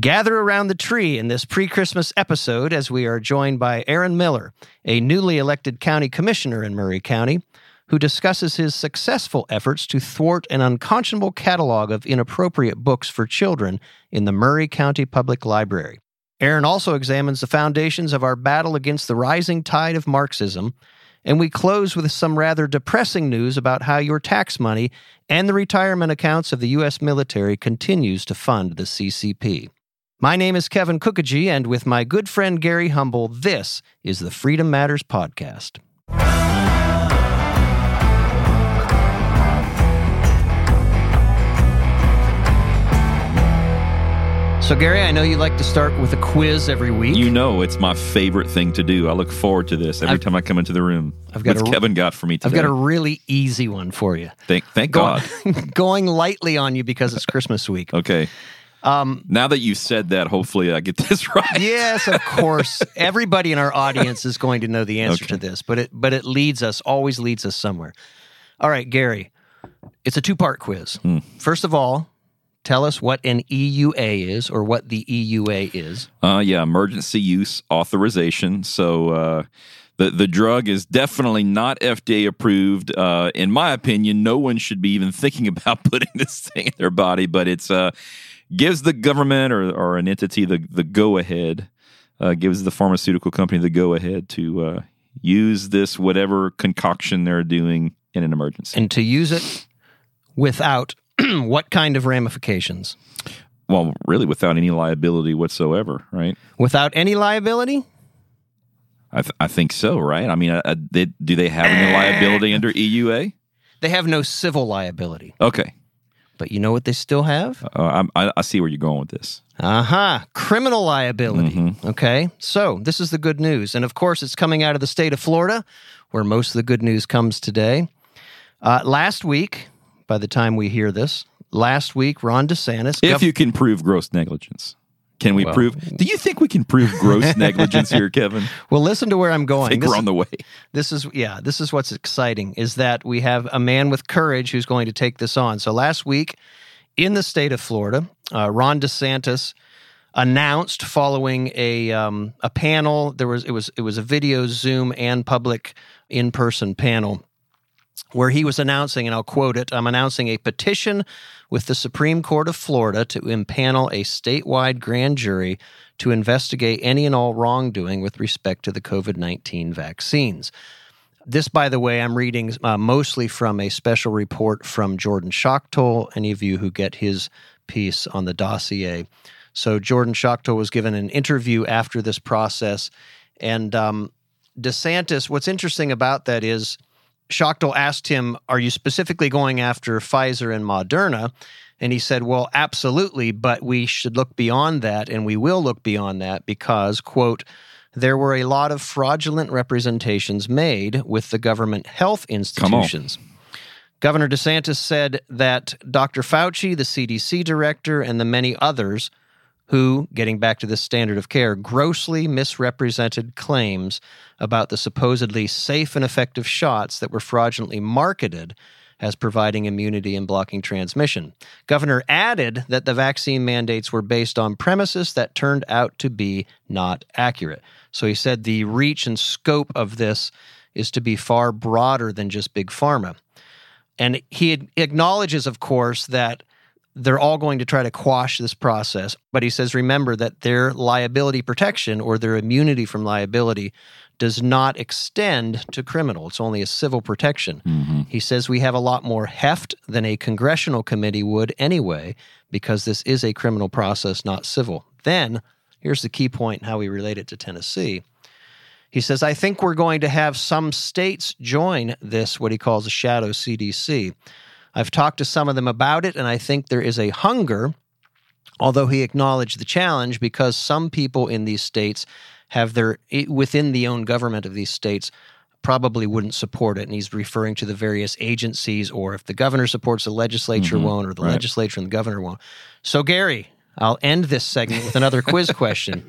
Gather around the tree in this pre Christmas episode as we are joined by Aaron Miller, a newly elected county commissioner in Maury County, who discusses his successful efforts to thwart an unconscionable catalog of inappropriate books for children in the Maury County Public Library. Aaron also examines the foundations of our battle against the rising tide of Marxism, and we close with some rather depressing news about how your tax money and the retirement accounts of the U.S. military continues to fund the CCP. My name is Kevin Kookogey, and with my good friend Gary Humble, this is the Freedom Matters Podcast. So, Gary, I know you like to start with a quiz every week. You know, it's my favorite thing to do. I look forward to this every I've- time I come into the room. I've got What's a- Kevin got for me I've got a really easy one for you. thank, thank Go- God. Going lightly on you because it's Christmas week. Okay. Um, Now that you said that, hopefully I get this right. yes, of course. Everybody in our audience is going to know the answer to this, but it but it leads us always leads us somewhere. All right, Gary. It's a two-part quiz. Hmm. First of all, tell us what an EUA is or what the EUA is. Uh, yeah, emergency use authorization. So uh, the the drug is definitely not FDA approved. Uh, in my opinion, no one should be even thinking about putting this thing in their body. But it's uh, gives the government or, or an entity the the go ahead. Uh, gives the pharmaceutical company the go ahead to uh, use this whatever concoction they're doing in an emergency. And to use it without what kind of ramifications? well, really, without any liability whatsoever, right? Without any liability? I, th- I think so, right? I mean, uh, uh, they, do they have any liability under EUA? They have no civil liability. Okay, But you know what they still have? uh, I'm- I, I see where you're going with this. Aha, uh-huh. criminal liability. Mm-hmm. Okay, so this is the good news. And of course, it's coming out of the state of Florida, where most of the good news comes today. Uh, last week, by the time we hear this, last week, Ron DeSantis. If gov- you can prove gross negligence, can we Well- prove? Do you think we can prove gross negligence here, Kevin? well, listen to where I'm I going. think This- we're on the way. this is yeah this is what's exciting is that we have a man with courage who's going to take this on so last week in the state of florida uh, ron desantis announced following a um, a panel there was it was it was a video zoom and public in-person panel where he was announcing, and I'll quote it I'm announcing a petition with the Supreme Court of Florida to impanel a statewide grand jury to investigate any and all wrongdoing with respect to the COVID 19 vaccines. This, by the way, I'm reading uh, mostly from a special report from Jordan Schachtel. Any of you who get his piece on the dossier. So, Jordan Schachtel was given an interview after this process. And um, DeSantis, what's interesting about that is Schachtel asked him, Are you specifically going after Pfizer and Moderna? And he said, Well, absolutely, but we should look beyond that, and we will look beyond that because, quote, there were a lot of fraudulent representations made with the government health institutions. Governor DeSantis said that Dr. Fauci, the CDC director, and the many others who, getting back to this standard of care, grossly misrepresented claims about the supposedly safe and effective shots that were fraudulently marketed as providing immunity and blocking transmission. Governor added that the vaccine mandates were based on premises that turned out to be not accurate. So he said the reach and scope of this is to be far broader than just big pharma. And he acknowledges, of course, that they're all going to try to quash this process. But he says, remember that their liability protection or their immunity from liability does not extend to criminal. It's only a civil protection. Mm-hmm. He says we have a lot more heft than a congressional committee would anyway, because this is a criminal process, not civil. Then, here's the key point how we relate it to Tennessee. He says, I think we're going to have some states join this, what he calls a shadow CDC. I've talked to some of them about it, and I think there is a hunger, although he acknowledged the challenge because some people in these states have their, within the own government of these states, probably wouldn't support it. And he's referring to the various agencies, or if the governor supports the legislature mm-hmm. won't, or the right. legislature and the governor won't. So, Gary, I'll end this segment with another quiz question.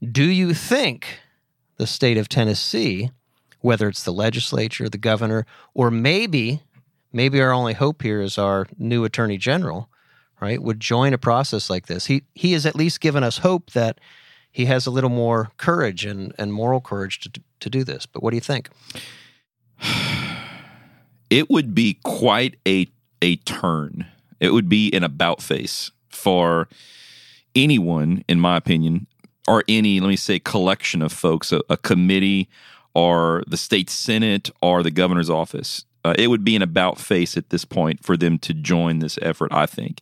Do you think the state of Tennessee, whether it's the legislature, the governor, or maybe, maybe our only hope here is our new attorney general, right, would join a process like this. He he has at least given us hope that he has a little more courage and, and moral courage to to do this. But what do you think? It would be quite a a turn. It would be an about face for anyone, in my opinion, or any, let me say, collection of folks, a, a committee or the state senate or the governor's office. Uh, it would be an about face at this point for them to join this effort, I think.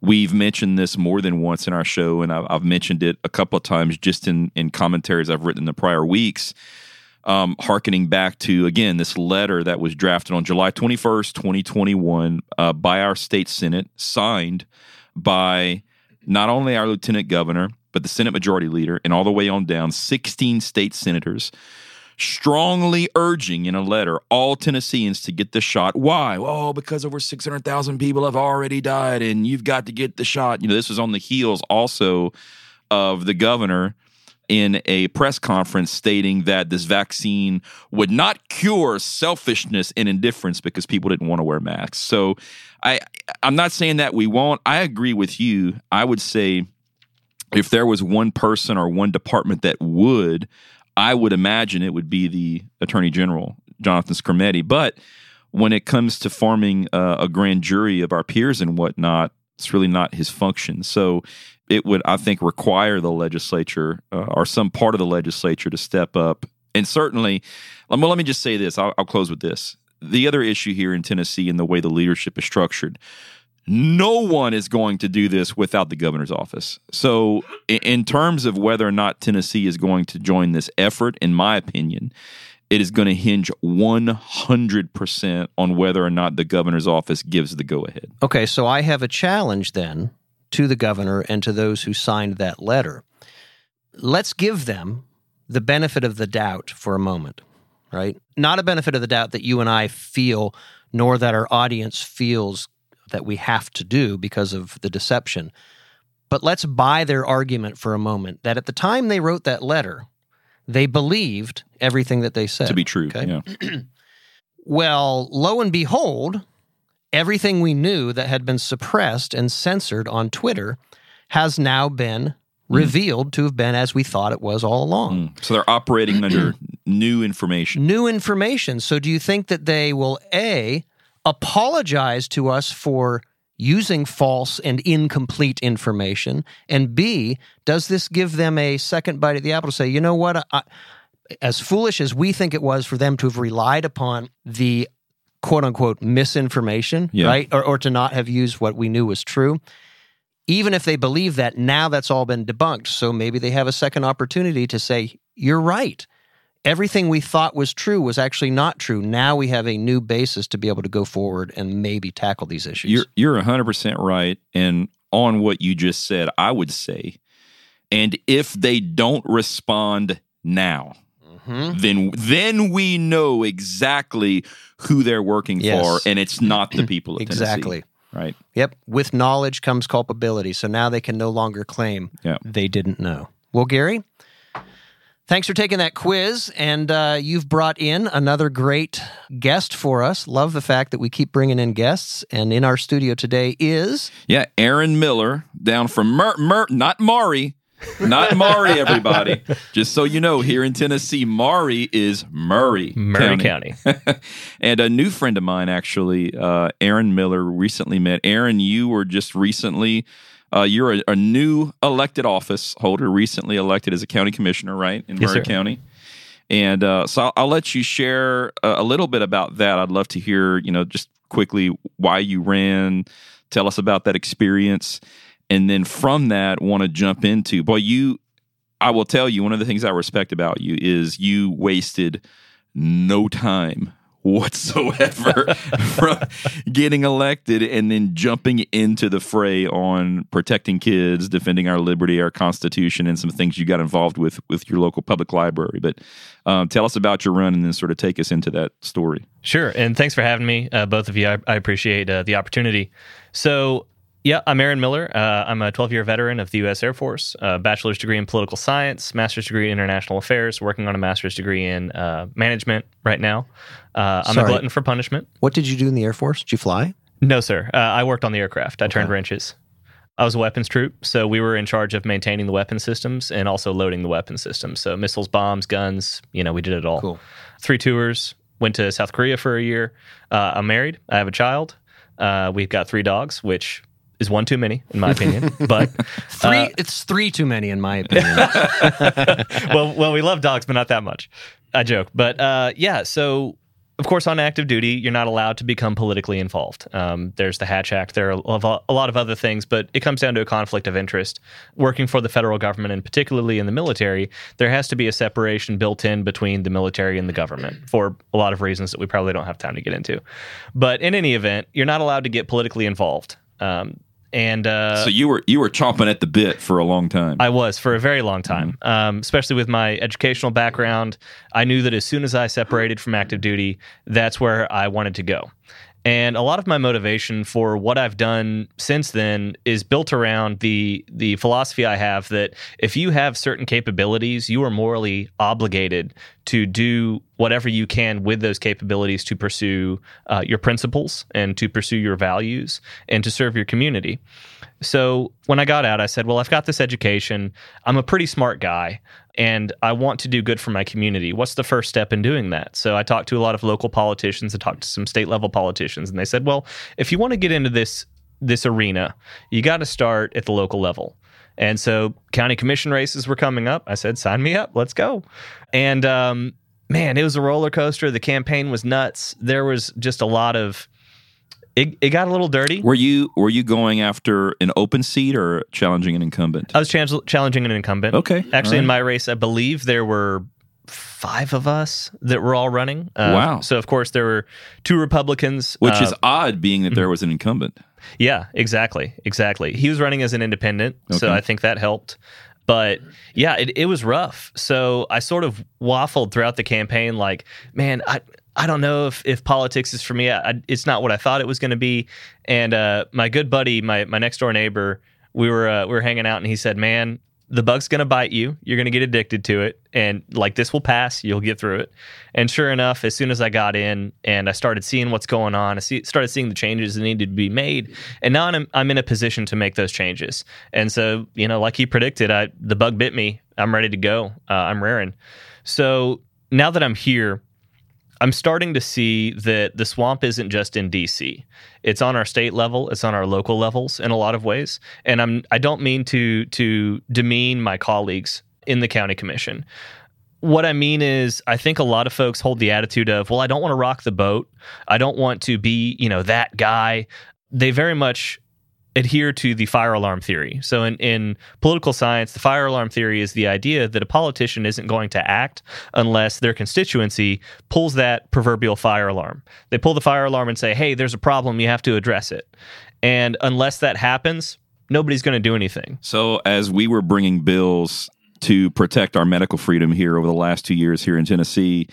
We've mentioned this more than once in our show, and I've, I've mentioned it a couple of times just in, in commentaries I've written in the prior weeks um, harkening back to again this letter that was drafted on July 21st, 2021, uh, by our state senate, signed by not only our lieutenant governor but the Senate Majority Leader and all the way on down, 16 state senators. Strongly urging in a letter all Tennesseans to get the shot. Why? Oh, because over 600,000 people have already died and you've got to get the shot. You know, this was on the heels also of the governor in a press conference stating that this vaccine would not cure selfishness and indifference because people didn't want to wear masks. So I I'm not saying that we won't. I agree with you. I would say if there was one person or one department that would, I would imagine it would be the Attorney General, Jonathan Skrmetti. But when it comes to forming a grand jury of our peers and whatnot, it's really not his function. So it would, I think, require the legislature uh, or some part of the legislature to step up. And certainly, well, let me just say this. I'll, I'll close with this. The other issue here in Tennessee and the way the leadership is structured, no one is going to do this without the governor's office. So, in terms of whether or not Tennessee is going to join this effort, in my opinion, it is going to hinge 100% on whether or not the governor's office gives the go ahead. Okay, so I have a challenge then to the governor and to those who signed that letter. Let's give them the benefit of the doubt for a moment, right? Not a benefit of the doubt that you and I feel, nor that our audience feels that we have to do because of the deception. But let's buy their argument for a moment that at the time they wrote that letter, they believed everything that they said. To be true. Okay? Yeah. well, lo and behold, everything we knew that had been suppressed and censored on Twitter has now been mm. revealed to have been as we thought it was all along. Mm. So they're operating under new information. New information. So do you think that they will A apologize to us for using false and incomplete information and B does this give them a second bite at the apple to say, "You know what? I, as foolish as we think it was for them to have relied upon the quote unquote misinformation, yeah. right? Or, or to not have used what we knew was true. Even if they believe that, now that's all been debunked. So maybe they have a second opportunity to say, you're right. Everything we thought was true was actually not true. Now we have a new basis to be able to go forward and maybe tackle these issues. You're, you're 100% right. And on what you just said, I would say, and if they don't respond now, mm-hmm. then then we know exactly who they're working yes. for, and it's not the people of exactly. Tennessee. Right. Yep. With knowledge comes culpability. So now they can no longer claim yep. they didn't know. Well, Gary, Thanks for taking that quiz. And uh, you've brought in another great guest for us. Love the fact that we keep bringing in guests. And in our studio today is. Yeah, Aaron Miller down from Mer, Mer not Mari. not Maury, everybody. Just so you know, here in Tennessee, Maury is Murray, Murray County. County. and a new friend of mine, actually, uh, Aaron Miller, recently met. Aaron, you were just recently. Uh, you're a, a, new elected office holder, recently elected as a county commissioner, right, in yes, sir. County. And uh, so I'll, I'll, let you share a, a little bit about that. I'd love to hear, you know, just quickly why you ran. Tell us about that experience and then from that want to jump into boy you i will tell you one of the things i respect about you is you wasted no time whatsoever from getting elected and then jumping into the fray on protecting kids defending our liberty our constitution and some things you got involved with with your local public library. But um, tell us about your run and then sort of take us into that story. Sure and thanks for having me uh, both of you. I, I appreciate uh, the opportunity. So yeah, I'm Aaron Miller. Uh, I'm a 12 year veteran of the U.S. Air Force, a bachelor's degree in political science, master's degree in international affairs, working on a master's degree in uh, management right now. Uh, I'm Sorry. a glutton for punishment. What did you do in the Air Force? Did you fly? No, sir. Uh, I worked on the aircraft. I okay. turned wrenches. I was a weapons troop, so we were in charge of maintaining the weapon systems and also loading the weapon systems. So missiles, bombs, guns, you know, we did it all. Cool. Three tours. Went to South Korea for a year. Uh, I'm married. I have a child. Uh, we've got three dogs, which is one too many, in my opinion. but Three, uh, it's three too many, in my opinion. well, well, we love dogs, but not that much. I joke, but uh, yeah. So, of course, on active duty, you're not allowed to become politically involved. Um, there's the Hatch Act. There are a lot of other things, but it comes down to a conflict of interest. Working for the federal government, and particularly in the military, there has to be a separation built in between the military and the government for a lot of reasons that we probably don't have time to get into. But in any event, you're not allowed to get politically involved. Um, and uh, so you were you were chomping at the bit for a long time. I was for a very long time, mm-hmm. um, especially with my educational background. I knew that as soon as I separated from active duty, that's where I wanted to go. And a lot of my motivation for what I've done since then is built around the the philosophy I have that if you have certain capabilities, you are morally obligated to do whatever you can with those capabilities to pursue uh, your principles and to pursue your values and to serve your community. So when I got out, I said, Well, I've got this education. I'm a pretty smart guy and I want to do good for my community. What's the first step in doing that? So I talked to a lot of local politicians, I talked to some state level politicians, and they said, Well, if you want to get into this this arena, you got to start at the local level. And so county commission races were coming up. I said, sign me up. Let's go. And um, man, it was a roller coaster. The campaign was nuts. There was just a lot of it, it got a little dirty. Were you were you going after an open seat or challenging an incumbent? I was ch- challenging an incumbent. Okay. Actually, right. in my race, I believe there were five of us that were all running. Uh, wow. So of course there were two Republicans, which uh, is odd, being that there mm-hmm. was an incumbent. Yeah, exactly, exactly. He was running as an independent, okay. so I think that helped. But yeah, it, it was rough. So I sort of waffled throughout the campaign, like, man, I I don't know if, if politics is for me. I, it's not what I thought it was going to be. And uh, my good buddy, my my next door neighbor, we were uh, we were hanging out, and he said, "Man, the bug's going to bite you. You're going to get addicted to it, and like this will pass. You'll get through it." And sure enough, as soon as I got in and I started seeing what's going on, I see, started seeing the changes that needed to be made, and now I'm I'm in a position to make those changes. And so, you know, like he predicted, I the bug bit me. I'm ready to go. Uh, I'm raring. So now that I'm here I'm starting to see that the swamp isn't just in DC. It's on our state level, it's on our local levels in a lot of ways. And I'm I don't mean to to demean my colleagues in the county commission. What I mean is I think a lot of folks hold the attitude of, well, I don't want to rock the boat. I don't want to be, you know, that guy. They very much adhere to the fire alarm theory. So in, in political science, the fire alarm theory is the idea that a politician isn't going to act unless their constituency pulls that proverbial fire alarm. They pull the fire alarm and say, hey, there's a problem, you have to address it. And unless that happens, nobody's going to do anything. So as we were bringing bills to protect our medical freedom here over the last two years here in Tennessee,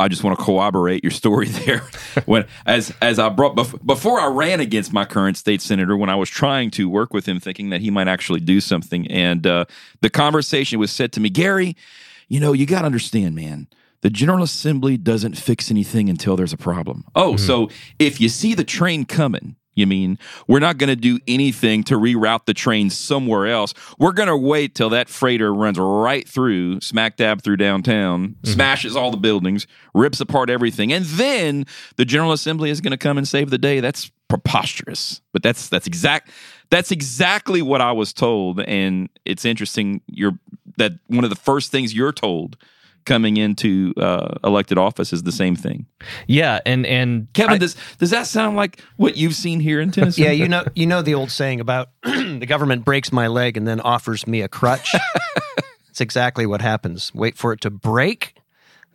I just want to corroborate your story there. when as as I brought before I ran against my current state senator, when I was trying to work with him, thinking that he might actually do something, and uh, the conversation was said to me, Gary, you know, you got to understand, man. The General Assembly doesn't fix anything until there's a problem. Oh, mm-hmm. so if you see the train coming, you mean we're not going to do anything to reroute the train somewhere else? We're going to wait till that freighter runs right through, smack dab through downtown, mm-hmm. smashes all the buildings, rips apart everything, and then the General Assembly is going to come and save the day. That's preposterous. But that's that's exact that's exactly what I was told, and it's interesting. You're that one of the first things you're told coming into uh, elected office is the same thing. Yeah, and and Kevin, I, does does that sound like what you've seen here in Tennessee? Yeah, you know, you know the old saying about the government breaks my leg and then offers me a crutch. it's exactly what happens. Wait for it to break,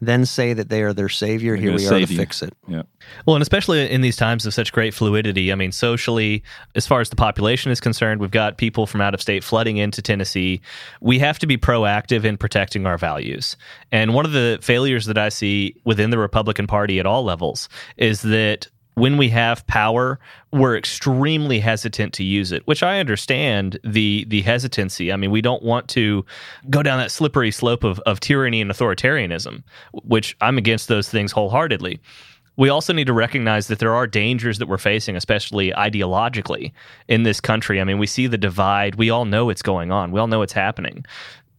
then say that they are their savior. Here we are to you. fix it. Yeah. Well, and especially in these times of such great fluidity. I mean, socially, as far as the population is concerned, we've got people from out of state flooding into Tennessee. We have to be proactive in protecting our values. And one of the failures that I see within the Republican Party at all levels is that when we have power, we're extremely hesitant to use it, which I understand the the hesitancy. I mean, we don't want to go down that slippery slope of, of tyranny and authoritarianism, which I'm against those things wholeheartedly. we also need to recognize that there are dangers that we're facing, especially ideologically in this country. I mean, we see the divide. We all know it's going on. We all know it's happening.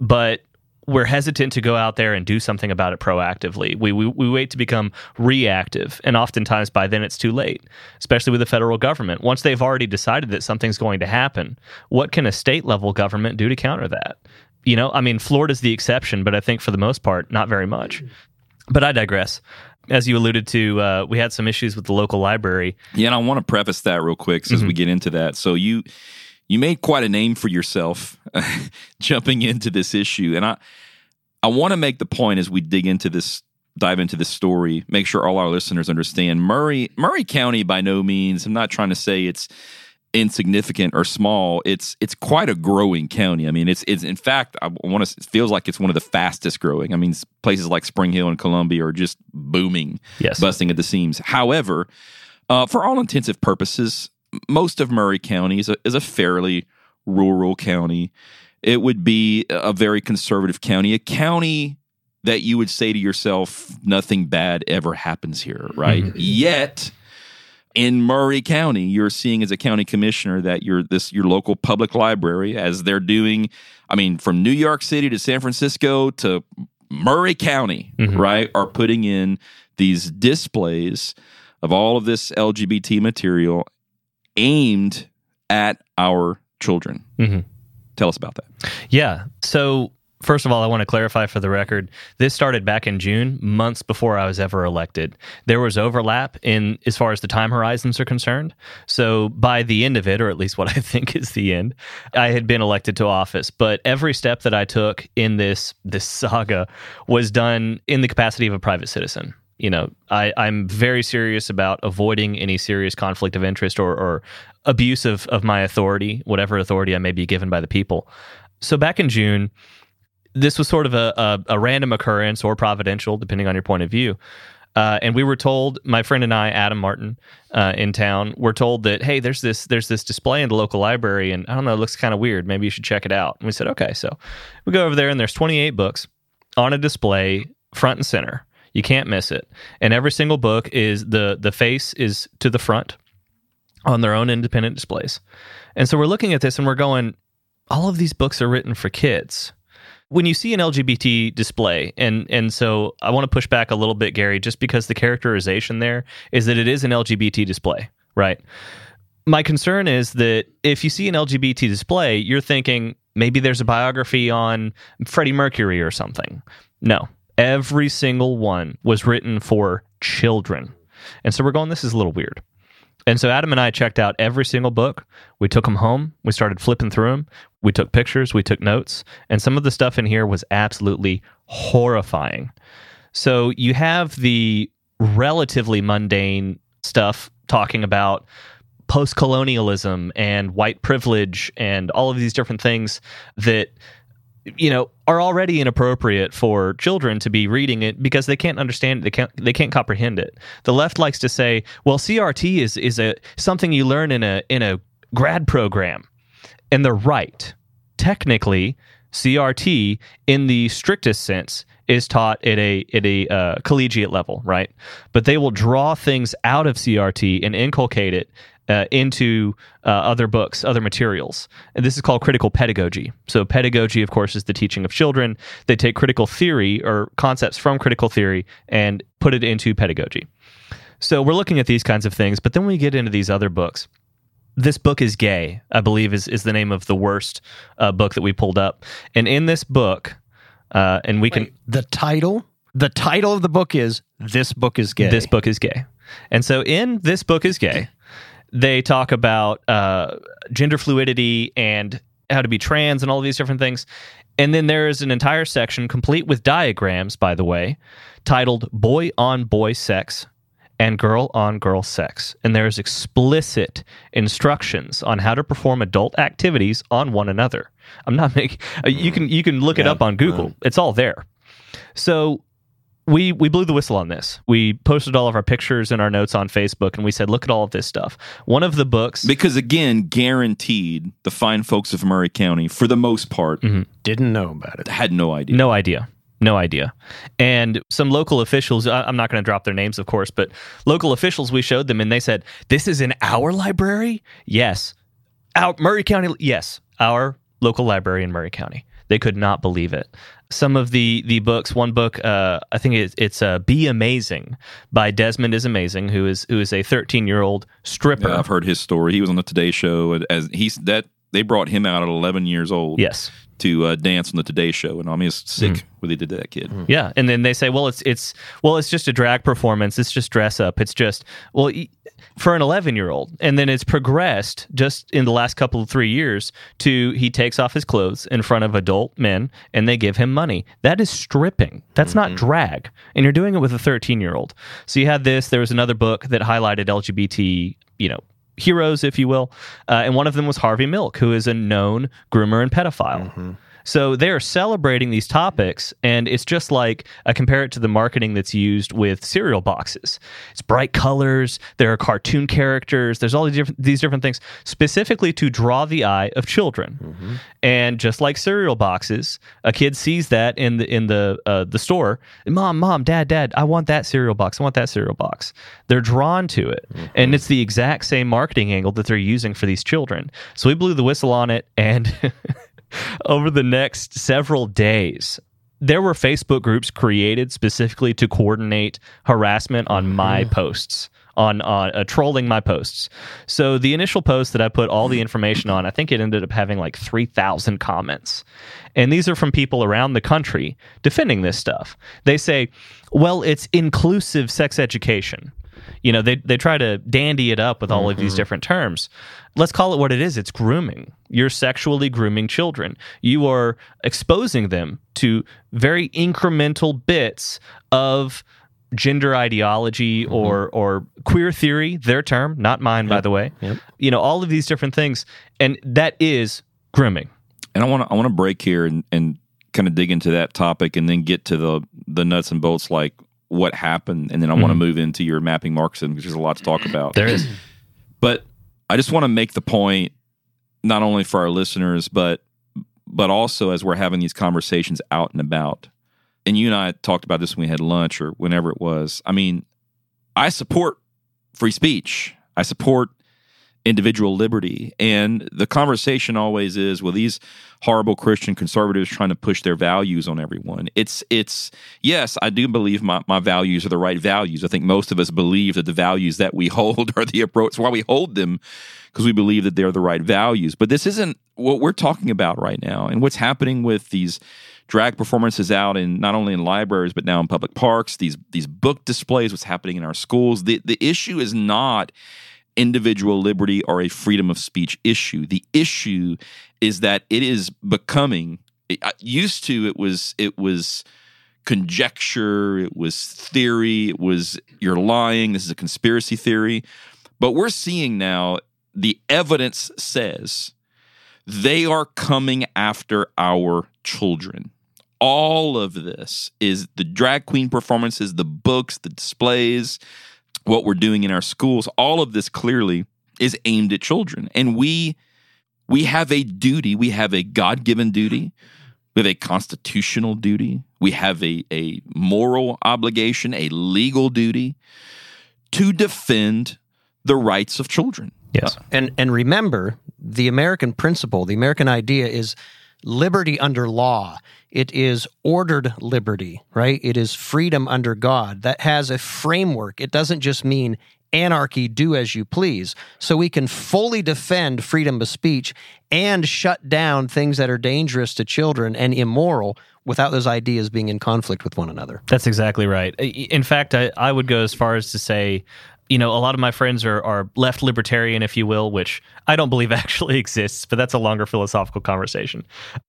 But we're hesitant to go out there and do something about it proactively. We, we, we wait to become reactive, and oftentimes by then it's too late, especially with the federal government. Once they've already decided that something's going to happen, what can a state level government do to counter that? You know, I mean, Florida's the exception, but I think for the most part, not very much. But I digress. As you alluded to, uh, we had some issues with the local library. Yeah, and I want to preface that real quick as we get into that. So you you made quite a name for yourself jumping into this issue, and I I want to make the point as we dig into this dive into this story, make sure all our listeners understand Maury Maury County by no means. I'm not trying to say it's insignificant or small. It's it's quite a growing county. I mean, it's it's in fact I want to. It feels like it's one of the fastest growing. I mean, places like Spring Hill and Columbia are just booming, Yes. busting at the seams. However, uh, for all intensive purposes, most of Maury County is a, is a fairly rural county. It would be a very conservative county, a county that you would say to yourself, nothing bad ever happens here, mm-hmm. right? Yet in Maury County, you're seeing as a county commissioner that your this your local public library, as they're doing, I mean, from New York City to San Francisco to Maury County, mm-hmm. right, are putting in these displays of all of this LGBT material aimed at our children. Mhm. Tell us about that. Yeah. So, first of all, I want to clarify for the record this started back in June, months before I was ever elected. There was overlap in as far as the time horizons are concerned. So, by the end of it, or at least what I think is the end, I had been elected to office. But every step that I took in this this saga was done in the capacity of a private citizen. You know, I, I'm very serious about avoiding any serious conflict of interest or, or abuse of, of my authority, whatever authority I may be given by the people. So back in June, this was sort of a, a, a random occurrence or providential, depending on your point of view. Uh, and we were told, my friend and I, Adam Martin, uh, in town, were told that hey, there's this there's this display in the local library, and I don't know, it looks kind of weird. Maybe you should check it out. And we said, okay. So we go over there, and there's 28 books on a display, front and center. You can't miss it. And every single book is the the face is to the front on their own independent displays. And so we're looking at this and we're going, all of these books are written for kids. When you see an LGBT display, and and so I want to push back a little bit, Gary, just because the characterization there is that it is an LGBT display, right? My concern is that if you see an LGBT display, you're thinking maybe there's a biography on Freddie Mercury or something. No, every single one was written for children. And so we're going, this is a little weird. And so Adam and I checked out every single book. We took them home. We started flipping through them. We took pictures. We took notes. And some of the stuff in here was absolutely horrifying. So you have the relatively mundane stuff talking about post colonialism and white privilege and all of these different things that you know are already inappropriate for children to be reading it because they can't understand it they can't they can't comprehend it. The left likes to say well crt is is a something you learn in a in a grad program. And they're right. Technically crt in the strictest sense is taught at a at a uh, collegiate level right? But they will draw things out of crt and inculcate it uh, into uh, other books, other materials. And this is called critical pedagogy. So, pedagogy, of course, is the teaching of children. They take critical theory or concepts from critical theory and put it into pedagogy. So, we're looking at these kinds of things, but then we get into these other books. This book is gay, I believe, is, is the name of the worst uh, book that we pulled up. And in this book, uh, and we can The title, the title of the book is "This Book Is Gay." This book is gay. And so in This Book is Gay, they talk about uh, gender fluidity and how to be trans and all these different things. And then there is an entire section, complete with diagrams, by the way, titled Boy on Boy Sex and Girl on Girl Sex. And there's explicit instructions on how to perform adult activities on one another. I'm not making you can you can look it up on Google. It's all there. So we we blew the whistle on this. We posted all of our pictures and our notes on Facebook, and we said, "Look at all of this stuff." One of the books, Because again, guaranteed, the fine folks of Maury County, for the most part, mm-hmm. Didn't know about it. had no idea. no idea, No idea. And some local officials, I- I'm not going to drop their names, of course, but local officials, we showed them and they said, This is in our library? Yes. Our Maury County, yes. Our local library in Maury County. They could not believe it. Some of the the books, one book, uh, I think it's, it's uh, "Be Amazing" by Desmond is Amazing, who is who is a 13 year old stripper. Yeah, I've heard his story. He was on the Today Show as he's that they brought him out at 11 years old. Yes. To uh, dance on the Today Show, and I mean, it's sick what they did to that kid. Hmm. Yeah, and then they say, well, it's it's well, it's just a drag performance. It's just dress up. It's just well, for an 11 year old, and then it's progressed just in the last couple of three years to he takes off his clothes in front of adult men and they give him money. That is stripping. That's not mm-hmm. drag, and you're doing it with a 13 year old. So you had this. There was another book that highlighted LGBT, you know. Heroes, if you will, uh, and one of them was Harvey Milk, who is a known groomer and pedophile. So they're celebrating these topics, and it's just like I compare it to the marketing that's used with cereal boxes. It's bright colors. There are cartoon characters. There's all these different these different things specifically to draw the eye of children. Mm-hmm. And just like cereal boxes, a kid sees that in the in the uh, the store. Mom, mom, dad, dad, I want that cereal box. I want that cereal box. They're drawn to it, mm-hmm. and it's the exact same marketing angle that they're using for these children. So we blew the whistle on it, and over the next several days, there were Facebook groups created specifically to coordinate harassment on my posts, on on uh, trolling my posts. So the initial post that I put all the information on, I think it ended up having like three thousand comments, and these are from people around the country defending this stuff. They say, "Well, it's inclusive sex education." You know, they they try to dandy it up with all of these mm-hmm. different terms. Let's call it what it is. It's grooming. You're sexually grooming children. You are exposing them to very incremental bits of gender ideology mm-hmm. or or queer theory, their term, not mine, by the way. You know, all of these different things, and that is grooming. And I want to I want to break here and, and kind of dig into that topic, and then get to the the nuts and bolts, like what happened, and then I want to mm-hmm. move into your mapping Marxism because there's a lot to talk mm-hmm. about. There is. But I just want to make the point, not only for our listeners, but but also as we're having these conversations out and about. And you and I talked about this when we had lunch or whenever it was. I mean, I support free speech. I support individual liberty. And the conversation always is, well, these horrible Christian conservatives trying to push their values on everyone. It's it's yes, I do believe my, my values are the right values. I think most of us believe that the values that we hold are the approach. Why we hold them because we believe that they're the right values. But this isn't what we're talking about right now. And what's happening with these drag performances out in not only in libraries but now in public parks, these these book displays, what's happening in our schools. The the issue is not individual liberty or a freedom of speech issue. The issue is that it is becoming used to it was it was conjecture, it was theory, it was you're lying, this is a conspiracy theory. But we're seeing now the evidence says they are coming after our children. All of this is the drag queen performances, the books, the displays, what we're doing in our schools. All of this clearly is aimed at children. And we we have a duty, we have a God-given duty, we have a constitutional duty, we have a, a moral obligation, a legal duty to defend the rights of children. Yes. Uh, and and remember, the American principle, the American idea is liberty under law. It is ordered liberty, right? It is freedom under God. That has a framework. It doesn't just mean anarchy, do as you please. So we can fully defend freedom of speech and shut down things that are dangerous to children and immoral without those ideas being in conflict with one another. That's exactly right. In fact, I, I would go as far as to say, you know, a lot of my friends are, are left libertarian, if you will, which I don't believe actually exists, but that's a longer philosophical conversation.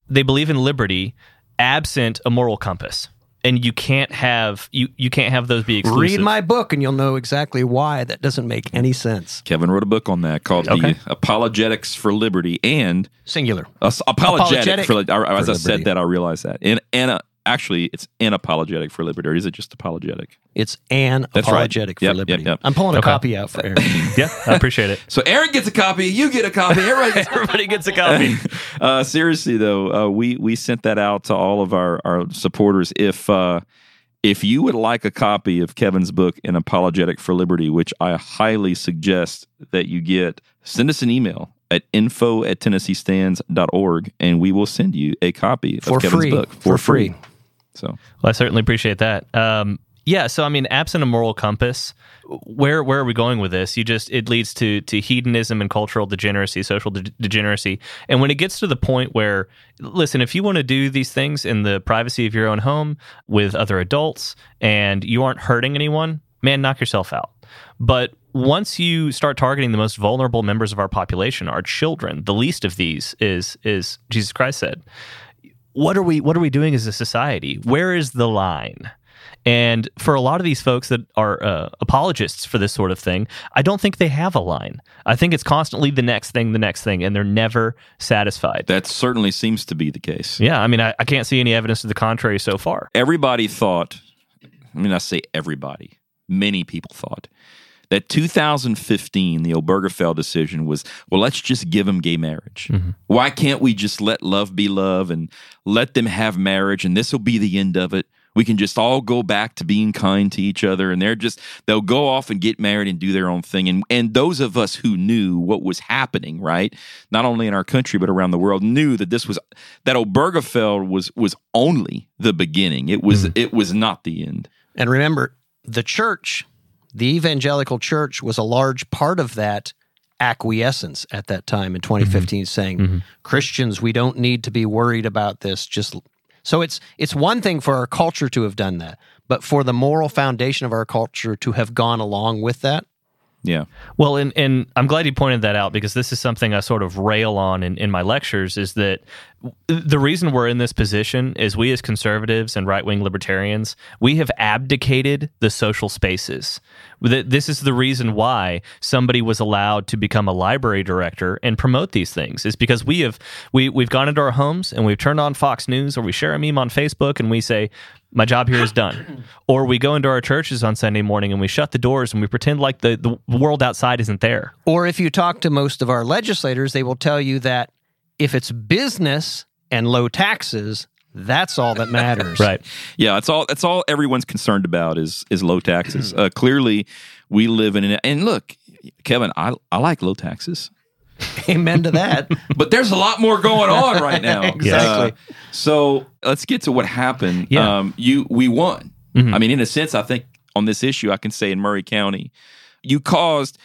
They believe in liberty absent a moral compass. And you can't have you you can't have those be exclusive. Read my book and you'll know exactly why that doesn't make any sense. Kevin wrote a book on that called Okay. the Apologetics for Liberty and Singular. uh, apologetic, Apologetic for, I- as for I said liberty. that I realized that and and uh, actually, it's an apologetic for liberty. Or is it just apologetic? It's an That's right. apologetic Yep, for yep, liberty. yep. I'm pulling a Okay. copy out for Aaron. Yeah, I appreciate it. So Aaron gets a copy. You get a copy. Everybody gets Everybody gets a copy. uh, seriously though, uh, we we sent that out to all of our our supporters. If uh, if you would like a copy of Kevin's book, An Apologetic for Liberty, which I highly suggest that you get, send us an email at info at tennesseestands.org and we will send you a copy For of Kevin's free. book For free. So Well, I certainly appreciate that. Um, yeah, so I mean, absent a moral compass, where where are we going with this? You just it leads to to hedonism and cultural degeneracy, social de- degeneracy, and when it gets to the point where, listen, if you want to do these things in the privacy of your own home with other adults and you aren't hurting anyone, man, knock yourself out. But once you start targeting the most vulnerable members of our population, our children, the least of these is is Jesus Christ said, what are we what are we doing as a society? Where is the line? And for a lot of these folks that are uh, apologists for this sort of thing, I don't think they have a line. I think it's constantly the next thing, the next thing, and they're never satisfied. that certainly seems to be the case. Yeah, I mean, I, I can't see any evidence to the contrary so far. everybody thought, I mean, I say everybody, many people thought that 2015, the Obergefell decision was, well, let's just give them gay marriage. Mm-hmm. Why can't we just let love be love and let them have marriage and this will be the end of it? We can just all go back to being kind to each other and they're just, they'll go off and get married and do their own thing. And, and those of us who knew what was happening, right? Not only in our country, but around the world knew that this was, that Obergefell was, was only the beginning. It was, mm-hmm. it was not the end. And remember, the church, the evangelical church, was a large part of that acquiescence at that time in 2015, mm-hmm. saying, mm-hmm. Christians, we don't need to be worried about this. Just so it's it's one thing for our culture to have done that, but for the moral foundation of our culture to have gone along with that, Yeah. Well, and, and I'm glad you pointed that out because this is something I sort of rail on in, in my lectures is that the reason we're in this position is we as conservatives and right wing libertarians, we have abdicated the social spaces. Th- This is the reason why somebody was allowed to become a library director and promote these things is because we have we we've gone into our homes and we've turned on Fox News or we share a meme on Facebook and we say my job here is done. or we go into our churches on Sunday morning and we shut the doors and we pretend like the, the world outside isn't there. or if you talk to most of our legislators, they will tell you that if it's business and low taxes, that's all that matters. Right. Yeah, that's all. That's all everyone's concerned about is is low taxes. Uh, clearly, we live in an and look, Kevin, I I like low taxes, Amen to that. but there's a lot more going on right now. Exactly. Uh, so let's get to what happened. Yeah. Um, you we won. Mhm. I mean, in a sense, I think on this issue, I can say in Maury County, you caused.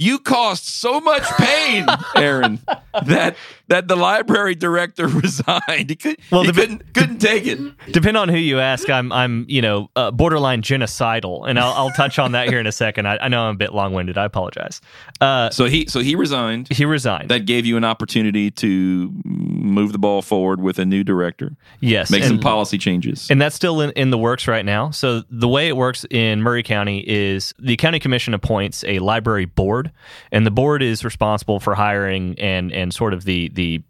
You caused so much pain, Aaron, that that the library director resigned. He, could, Well, he the- couldn't couldn't take it. Depend on who you ask, I'm I'm you know uh, borderline genocidal, and I'll, I'll touch on that here in a second. I, I know I'm a bit long winded. I apologize. Uh, So he so he resigned. he resigned. that gave you an opportunity to move the ball forward with a new director, yes, make and, some policy changes. and that's still in, in the works right now. So the way it works in Maury County is the county commission appoints a library board, and the board is responsible for hiring and and sort of the the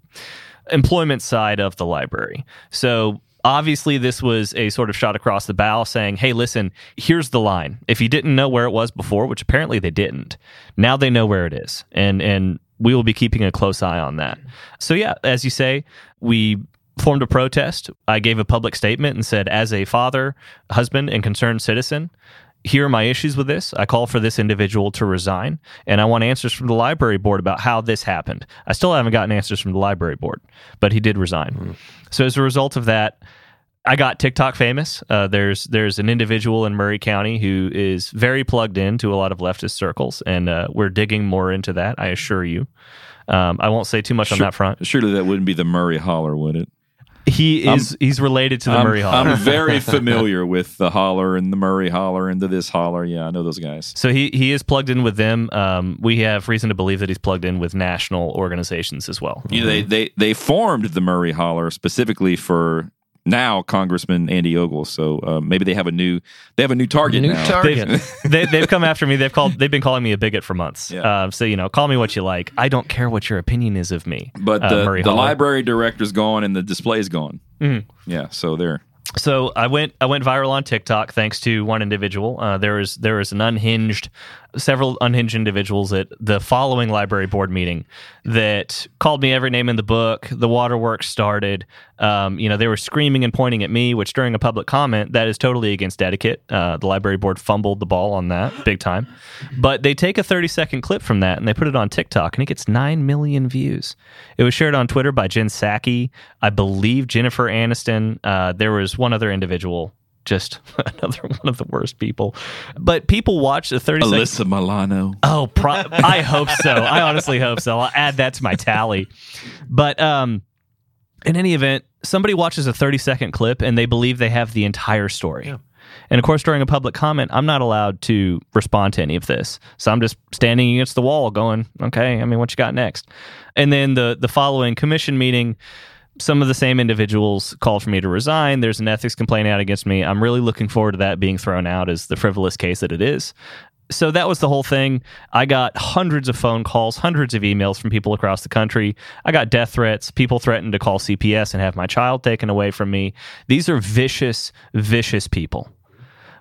employment side of the library. So obviously this was a sort of shot across the bow saying, "Hey, listen, here's the line. If you didn't know where it was before, which apparently they didn't, now they know where it is." And and we will be keeping a close eye on that. So yeah, as you say, we formed a protest. I gave a public statement and said, as a father, husband, and concerned citizen, here are my issues with this. I call for this individual to resign, and I want answers from the library board about how this happened. I still haven't gotten answers from the library board, but he did resign. So as a result of that, I got TikTok famous. Uh, there's there's an individual in Maury County who is very plugged into a lot of leftist circles, and uh, we're digging more into that. I assure you. Um, I won't say too much on that front. Surely that wouldn't be the Maury Holler, would it? He is he's related to the I'm, Maury Holler. I'm very familiar with the Holler and the Maury Holler and the this Holler. Yeah, I know those guys. So he he is plugged in with them. Um, we have reason to believe that he's plugged in with national organizations as well. You know, they they they formed the Maury Holler specifically for now Congressman Andy Ogles. So uh, maybe they have a new they have a new target New now. target. They've, they, they've come after me. They've called. They've been calling me a bigot for months. Yeah. Uh, so you know, call me what you like. I don't care what your opinion is of me. but uh, the, the library director's gone and the display's gone. Mhm. Yeah, so there. So I went I went viral on TikTok thanks to one individual. Uh, there was there was an unhinged several unhinged individuals at the following library board meeting that called me every name in the book. The waterworks started. Um, you know, they were screaming and pointing at me, which during a public comment that is totally against etiquette. Uh, the library board fumbled the ball on that big time. But they take a 30 second clip from that and they put it on TikTok and it gets nine million views. It was shared on Twitter by Jen Psaki, I believe Jennifer Aniston. Uh, there was one other individual just another one of the worst people. But people watch the 30 Alyssa seconds. Milano. Oh, pro- I hope so. I honestly hope so. I'll add that to my tally. But um, in any event, somebody watches a 30 second clip and they believe they have the entire story. Yeah. And of course, during a public comment, I'm not allowed to respond to any of this. So I'm just standing against the wall going, okay, I mean, what you got next? And then the, the following commission meeting, some of the same individuals called for me to resign. There's an ethics complaint out against me. I'm really looking forward to that being thrown out as the frivolous case that it is. So that was the whole thing. I got hundreds of phone calls, hundreds of emails from people across the country. I got death threats. People threatened to call CPS and have my child taken away from me. These are vicious, vicious people.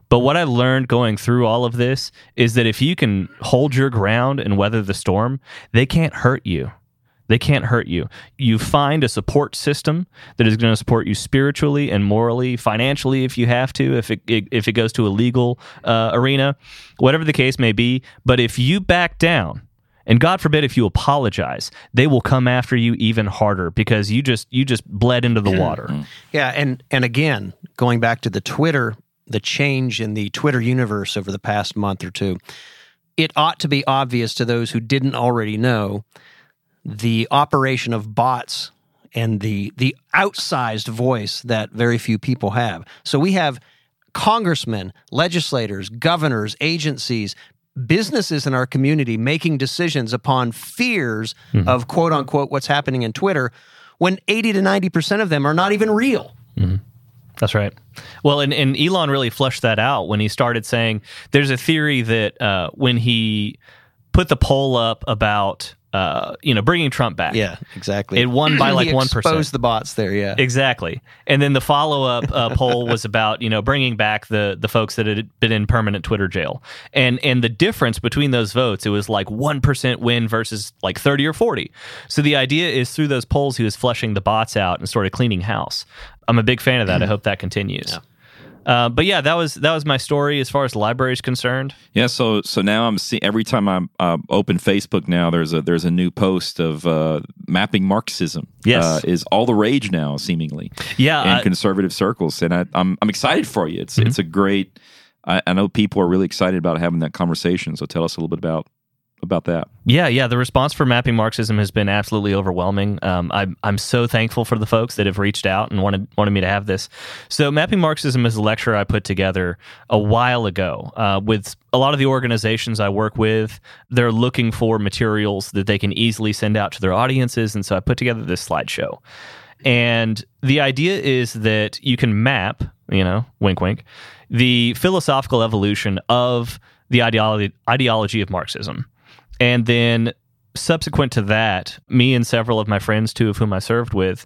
But what I learned going through all of this is that if you can hold your ground and weather the storm, they can't hurt you. They can't hurt you. You find a support system that is going to support you spiritually and morally, financially, if you have to, if it, if it goes to a legal uh, arena, whatever the case may be. But if you back down, and God forbid if you apologize, they will come after you even harder because you just you just bled into the water. Yeah, and and again, going back to the Twitter, the change in the Twitter universe over the past month or two, it ought to be obvious to those who didn't already know the operation of bots and the the outsized voice that very few people have. So we have congressmen, legislators, governors, agencies, businesses in our community making decisions upon fears of quote unquote what's happening in Twitter when 80 to 90% of them are not even real. That's right. Well, and, and Elon really flushed that out when he started saying there's a theory that uh, when he put the poll up about uh, you know bringing Trump back, Yeah, exactly. it won by like one exposed percent. the bots there, yeah. Exactly. And then the follow up uh, poll was about you know bringing back the the folks that had been in permanent Twitter jail, and and the difference between those votes it was like one percent win versus like thirty or forty. So the idea is through those polls he was flushing the bots out and sort of cleaning house. I'm a big fan of that. I hope that continues. Uh, but yeah, that was that was my story as far as the library is concerned. Yeah, so so now I'm seeing every time I uh, open Facebook now, there's a there's a new post of uh, mapping Marxism. Yes. uh, is all the rage now, seemingly. Yeah, in conservative circles, and I, I'm I'm excited for you. It's Mm-hmm. it's a great. I, I know people are really excited about having that conversation. So tell us a little bit about about that. Yeah, yeah. The response for mapping Marxism has been absolutely overwhelming. Um, I'm I'm so thankful for the folks that have reached out and wanted wanted me to have this. So, mapping Marxism is a lecture I put together a while ago uh, with a lot of the organizations I work with. They're looking for materials that they can easily send out to their audiences, and so I put together this slideshow. And the idea is that you can map, you know, wink, wink, the philosophical evolution of the ideology ideology of Marxism. And then subsequent to that, me and several of my friends, two of whom I served with,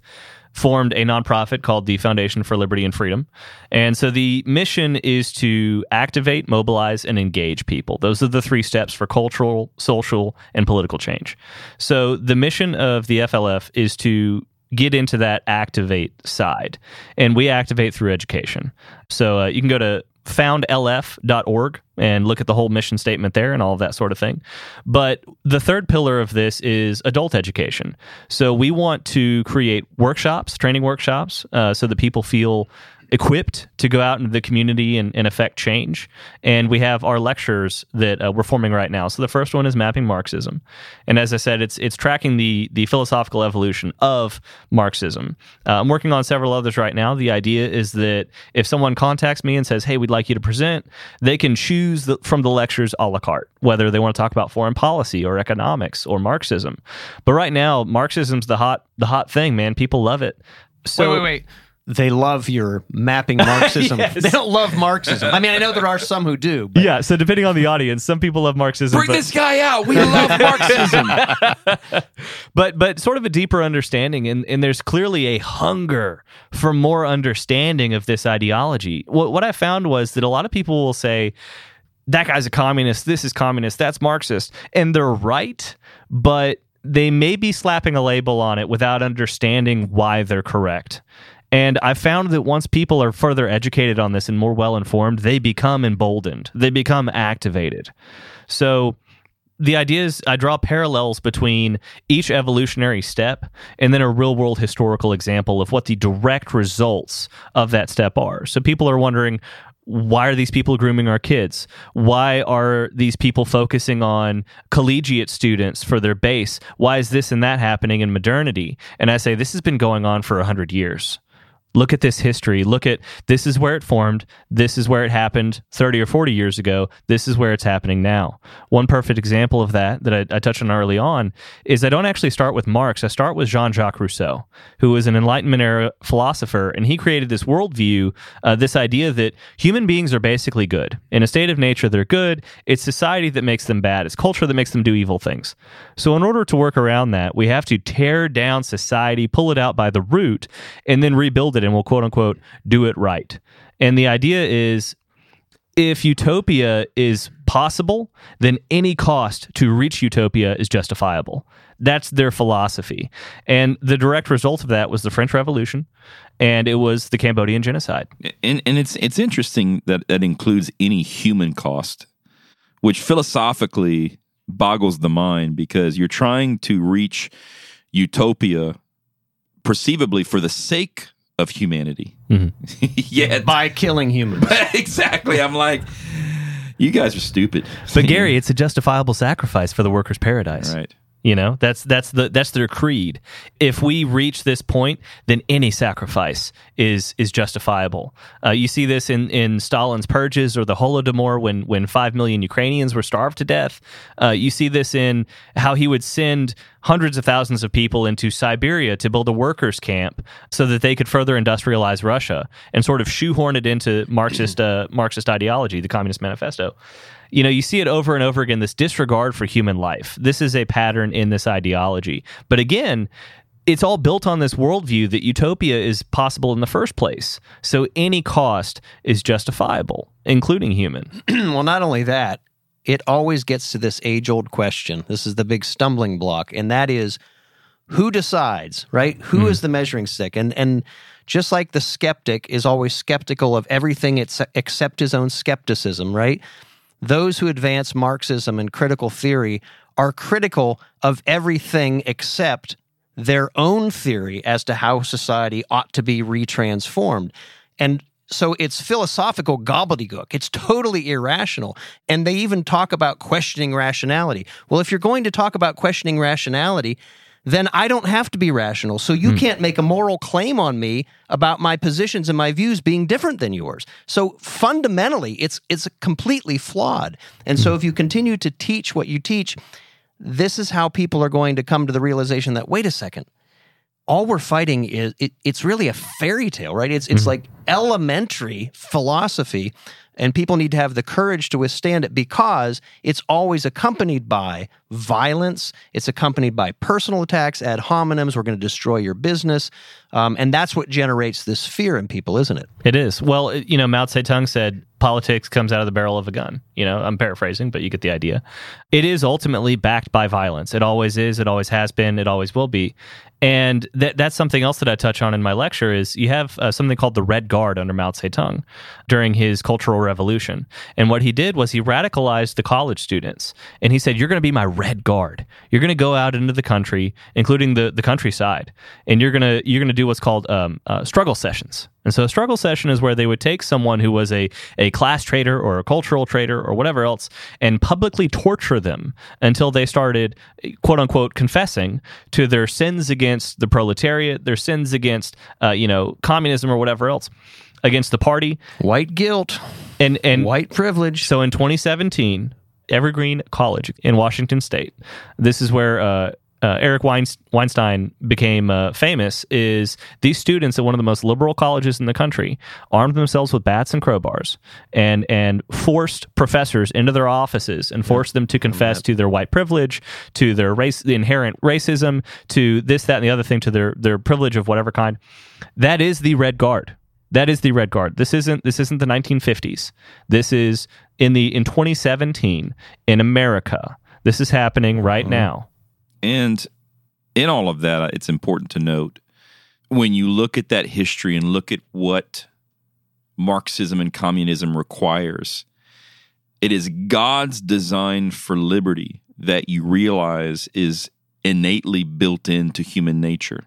formed a nonprofit called the Foundation for Liberty and Freedom. And so the mission is to activate, mobilize, and engage people. Those are the three steps for cultural, social, and political change. So the mission of the FLF is to get into that activate side. And we activate through education. So uh, you can go to foundlf.org and look at the whole mission statement there and all of that sort of thing. But the third pillar of this is adult education. So we want to create workshops, training workshops, uh, so that people feel equipped to go out into the community and, and affect change. And we have our lectures that uh, we're forming right now. So the first one is mapping Marxism, and as I said, it's it's tracking the the philosophical evolution of Marxism. Uh, I'm working on several others right now. The idea is that if someone contacts me and says, "Hey, we'd like you to present," they can choose the, from the lectures a la carte, whether they want to talk about foreign policy or economics or Marxism. But right now, Marxism's the hot the hot thing, man. People love it. So wait, wait, wait. They love your mapping Marxism. Yes. They don't love Marxism. I mean, I know there are some who do. But Yeah, so depending on the audience, some people love Marxism, Bring but, this guy out. We love Marxism. but but sort of a deeper understanding, and and there's clearly a hunger for more understanding of this ideology. What what I found was that a lot of people will say that guy's a communist, this is communist, that's Marxist, and they're right, but they may be slapping a label on it without understanding why they're correct. And I found that once people are further educated on this and more well informed, they become emboldened. They become activated. So the idea is I draw parallels between each evolutionary step and then a real world historical example of what the direct results of that step are. So people are wondering why are these people grooming our kids? Why are these people focusing on collegiate students for their base? Why is this and that happening in modernity? And I say this has been going on for 100 years. Look at this history. Look at this is where it formed. This is where it happened 30 or 40 years ago. This is where it's happening now. One perfect example of that that I, I touched on early on is I don't actually start with Marx. I start with Jean Jacques Rousseau, who was an Enlightenment era philosopher, and he created this worldview, uh, this idea that human beings are basically good. In a state of nature, they're good. It's society that makes them bad. It's culture that makes them do evil things. So, in order to work around that, we have to tear down society, pull it out by the root, and then rebuild it, and we'll quote unquote do it right. And the idea is if utopia is possible, then any cost to reach utopia is justifiable. That's their philosophy. And the direct result of that was the French Revolution and it was the Cambodian genocide. and and it's it's interesting that that includes any human cost, which philosophically boggles the mind because you're trying to reach utopia perceivably for the sake of humanity. yeah, by killing humans. exactly. I'm like, you guys are stupid. But Gary, it's a justifiable sacrifice for the workers' paradise. right? You know, that's that's the that's their creed. If we reach this point, then any sacrifice is is justifiable. Uh, you see this in, in Stalin's purges or the Holodomor when when five million Ukrainians were starved to death. Uh, you see this in how he would send hundreds of thousands of people into Siberia to build a workers' camp so that they could further industrialize Russia and sort of shoehorn it into Marxist uh, Marxist ideology, the Communist Manifesto you know, you see it over and over again this disregard for human life. This is a pattern in this ideology. But again, it's all built on this worldview that utopia is possible in the first place. So any cost is justifiable, including human. well, not only that, it always gets to this age old question. This is the big stumbling block, and that is who decides, right? Who mm-hmm. is the measuring stick? And and just like the skeptic is always skeptical of everything it's, except his own skepticism, right? Those who advance Marxism and critical theory are critical of everything except their own theory as to how society ought to be retransformed. And so it's philosophical gobbledygook. It's totally irrational. And they even talk about questioning rationality. Well, if you're going to talk about questioning rationality, then I don't have to be rational. So you hmm. can't make a moral claim on me about my positions and my views being different than yours. So fundamentally, it's it's completely flawed. And so hmm. if you continue to teach what you teach, this is how people are going to come to the realization that wait a second, all we're fighting is it, it's really a fairy tale, right? It's it's like elementary philosophy, and people need to have the courage to withstand it because it's always accompanied by violence. It's accompanied by personal attacks, ad hominems. We're going to destroy your business, um, and that's what generates this fear in people, isn't it? It is. Well, you know, Mao Zedong said politics comes out of the barrel of a gun. You know, I'm paraphrasing, but you get the idea. It is ultimately backed by violence. It always is. It always has been. It always will be. And that that's something else that I touch on in my lecture is you have uh, something called the Red Guard under Mao Zedong during his Cultural Revolution. And what he did was he radicalized the college students. And he said, "You're going to be my Red Guard. You're going to go out into the country, including the the countryside, and you're gonna you're gonna do what's called um, uh, struggle sessions." And so a struggle session is where they would take someone who was a, a class traitor or a cultural traitor or whatever else and publicly torture them until they started, quote unquote, confessing to their sins against the proletariat, their sins against, uh, you know, communism or whatever else, against the party. White guilt, And, and white privilege. so in 2017, Evergreen College in Washington State, this is where uh, uh, Eric Weinstein became uh, famous is these students at one of the most liberal colleges in the country armed themselves with bats and crowbars and and forced professors into their offices and forced them to confess to their white privilege, to their race, the inherent racism, to this, that, and the other thing, to their their privilege of whatever kind. That is the Red Guard. That is the Red Guard. This isn't this isn't the 1950s. This is in the in 2017 in America. This is happening right now. And in all of that, it's important to note when you look at that history and look at what Marxism and communism requires, it is God's design for liberty that you realize is innately built into human nature.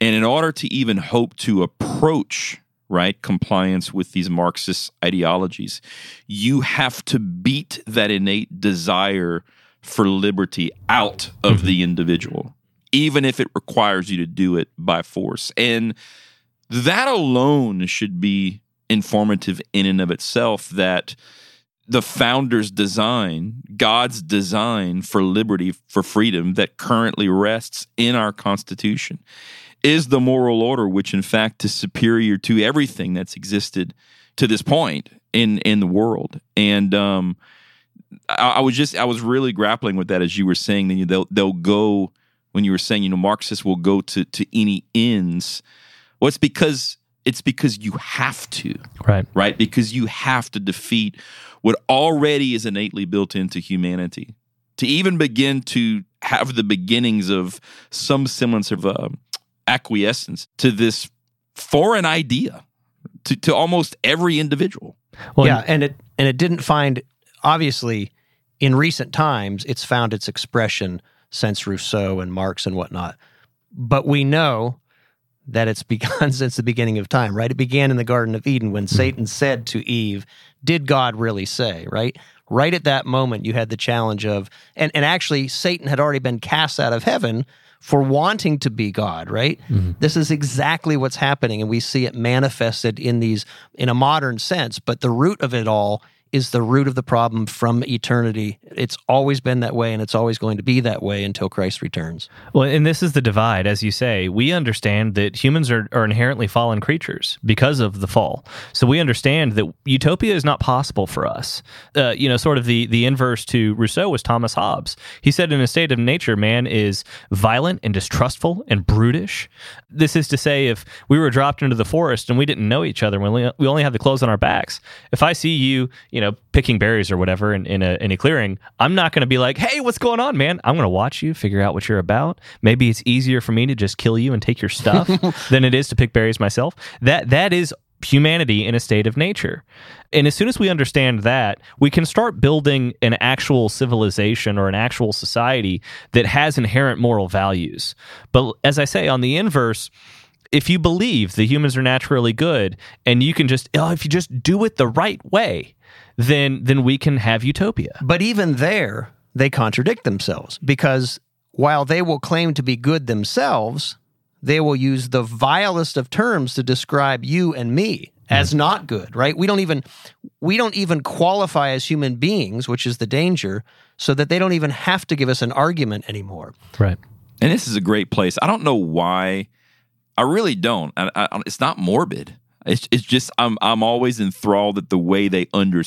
And in order to even hope to approach right compliance with these Marxist ideologies, you have to beat that innate desire for liberty out of mm-hmm. the individual, even if it requires you to do it by force. And that alone should be informative in and of itself that the founder's design, God's design for liberty, for freedom that currently rests in our Constitution, is the moral order, which in fact is superior to everything that's existed to this point in in the world. And um, I, I, was just I was really grappling with that as you were saying that they'll they'll go when you were saying you know Marxists will go to to any ends. Well, it's because it's because you have to, right? Right, because you have to defeat what already is innately built into humanity. To even begin to have the beginnings of some semblance of uh, acquiescence to this foreign idea to, to almost every individual. Well, yeah, and it and it didn't find obviously in recent times, it's found its expression since Rousseau and Marx and whatnot. But we know that it's begun since the beginning of time, right? It began in the Garden of Eden when mm-hmm. Satan said to Eve, Did God really say, right? Right at that moment, you had the challenge of, and, and actually, Satan had already been cast out of heaven for wanting to be God, right? Mm-hmm. This is exactly what's happening, and we see it manifested in these, in a modern sense, but the root of it all is the root of the problem from eternity. It's always been that way and it's always going to be that way until Christ returns. Well, and this is the divide, as you say. We understand that humans are, are inherently fallen creatures because of the fall. So we understand that utopia is not possible for us. Uh, you know, sort of the, the inverse to Rousseau was Thomas Hobbes. He said, in a state of nature, man is violent and distrustful and brutish. This is to say, if we were dropped into the forest and we didn't know each other, we only, we only have the clothes on our backs, if I see you, you you know, picking berries or whatever in, in, a, in a clearing, I'm not going to be like, hey, what's going on, man? I'm going to watch you, figure out what you're about. Maybe it's easier for me to just kill you and take your stuff than it is to pick berries myself. That That is humanity in a state of nature. And as soon as we understand that, we can start building an actual civilization or an actual society that has inherent moral values. But as I say, on the inverse, if you believe the humans are naturally good and you can just, oh, if you just do it the right way, then then we can have utopia. But even there, they contradict themselves because while they will claim to be good themselves, they will use the vilest of terms to describe you and me as not good, right? We don't even we don't even qualify as human beings, which is the danger, so that they don't even have to give us an argument anymore. Right. And this is a great place. I don't know why. I really don't. I, I, it's not morbid. It's it's just I'm I'm always enthralled at the way they under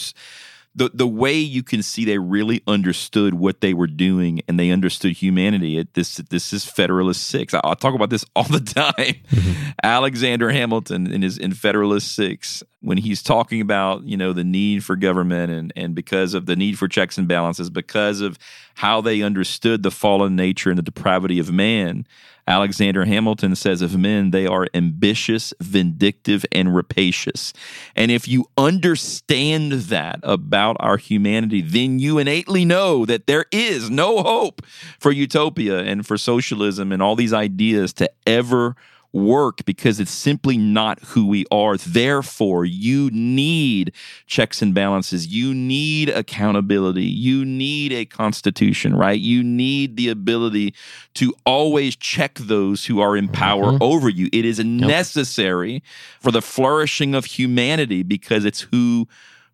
the the way you can see they really understood what they were doing and they understood humanity. It, this this is Federalist Six. I, I talk about this all the time. Mm-hmm. Alexander Hamilton in his in Federalist Six when he's talking about you know the need for government and and because of the need for checks and balances because of how they understood the fallen nature and the depravity of man Alexander Hamilton says of men, they are ambitious, vindictive, and rapacious. And if you understand that about our humanity, then you innately know that there is no hope for utopia and for socialism and all these ideas to ever work because it's simply not who we are. Therefore, you need checks and balances. You need accountability. You need a constitution, right? You need the ability to always check those who are in power mm-hmm. over you. It is necessary for the flourishing of humanity because it's who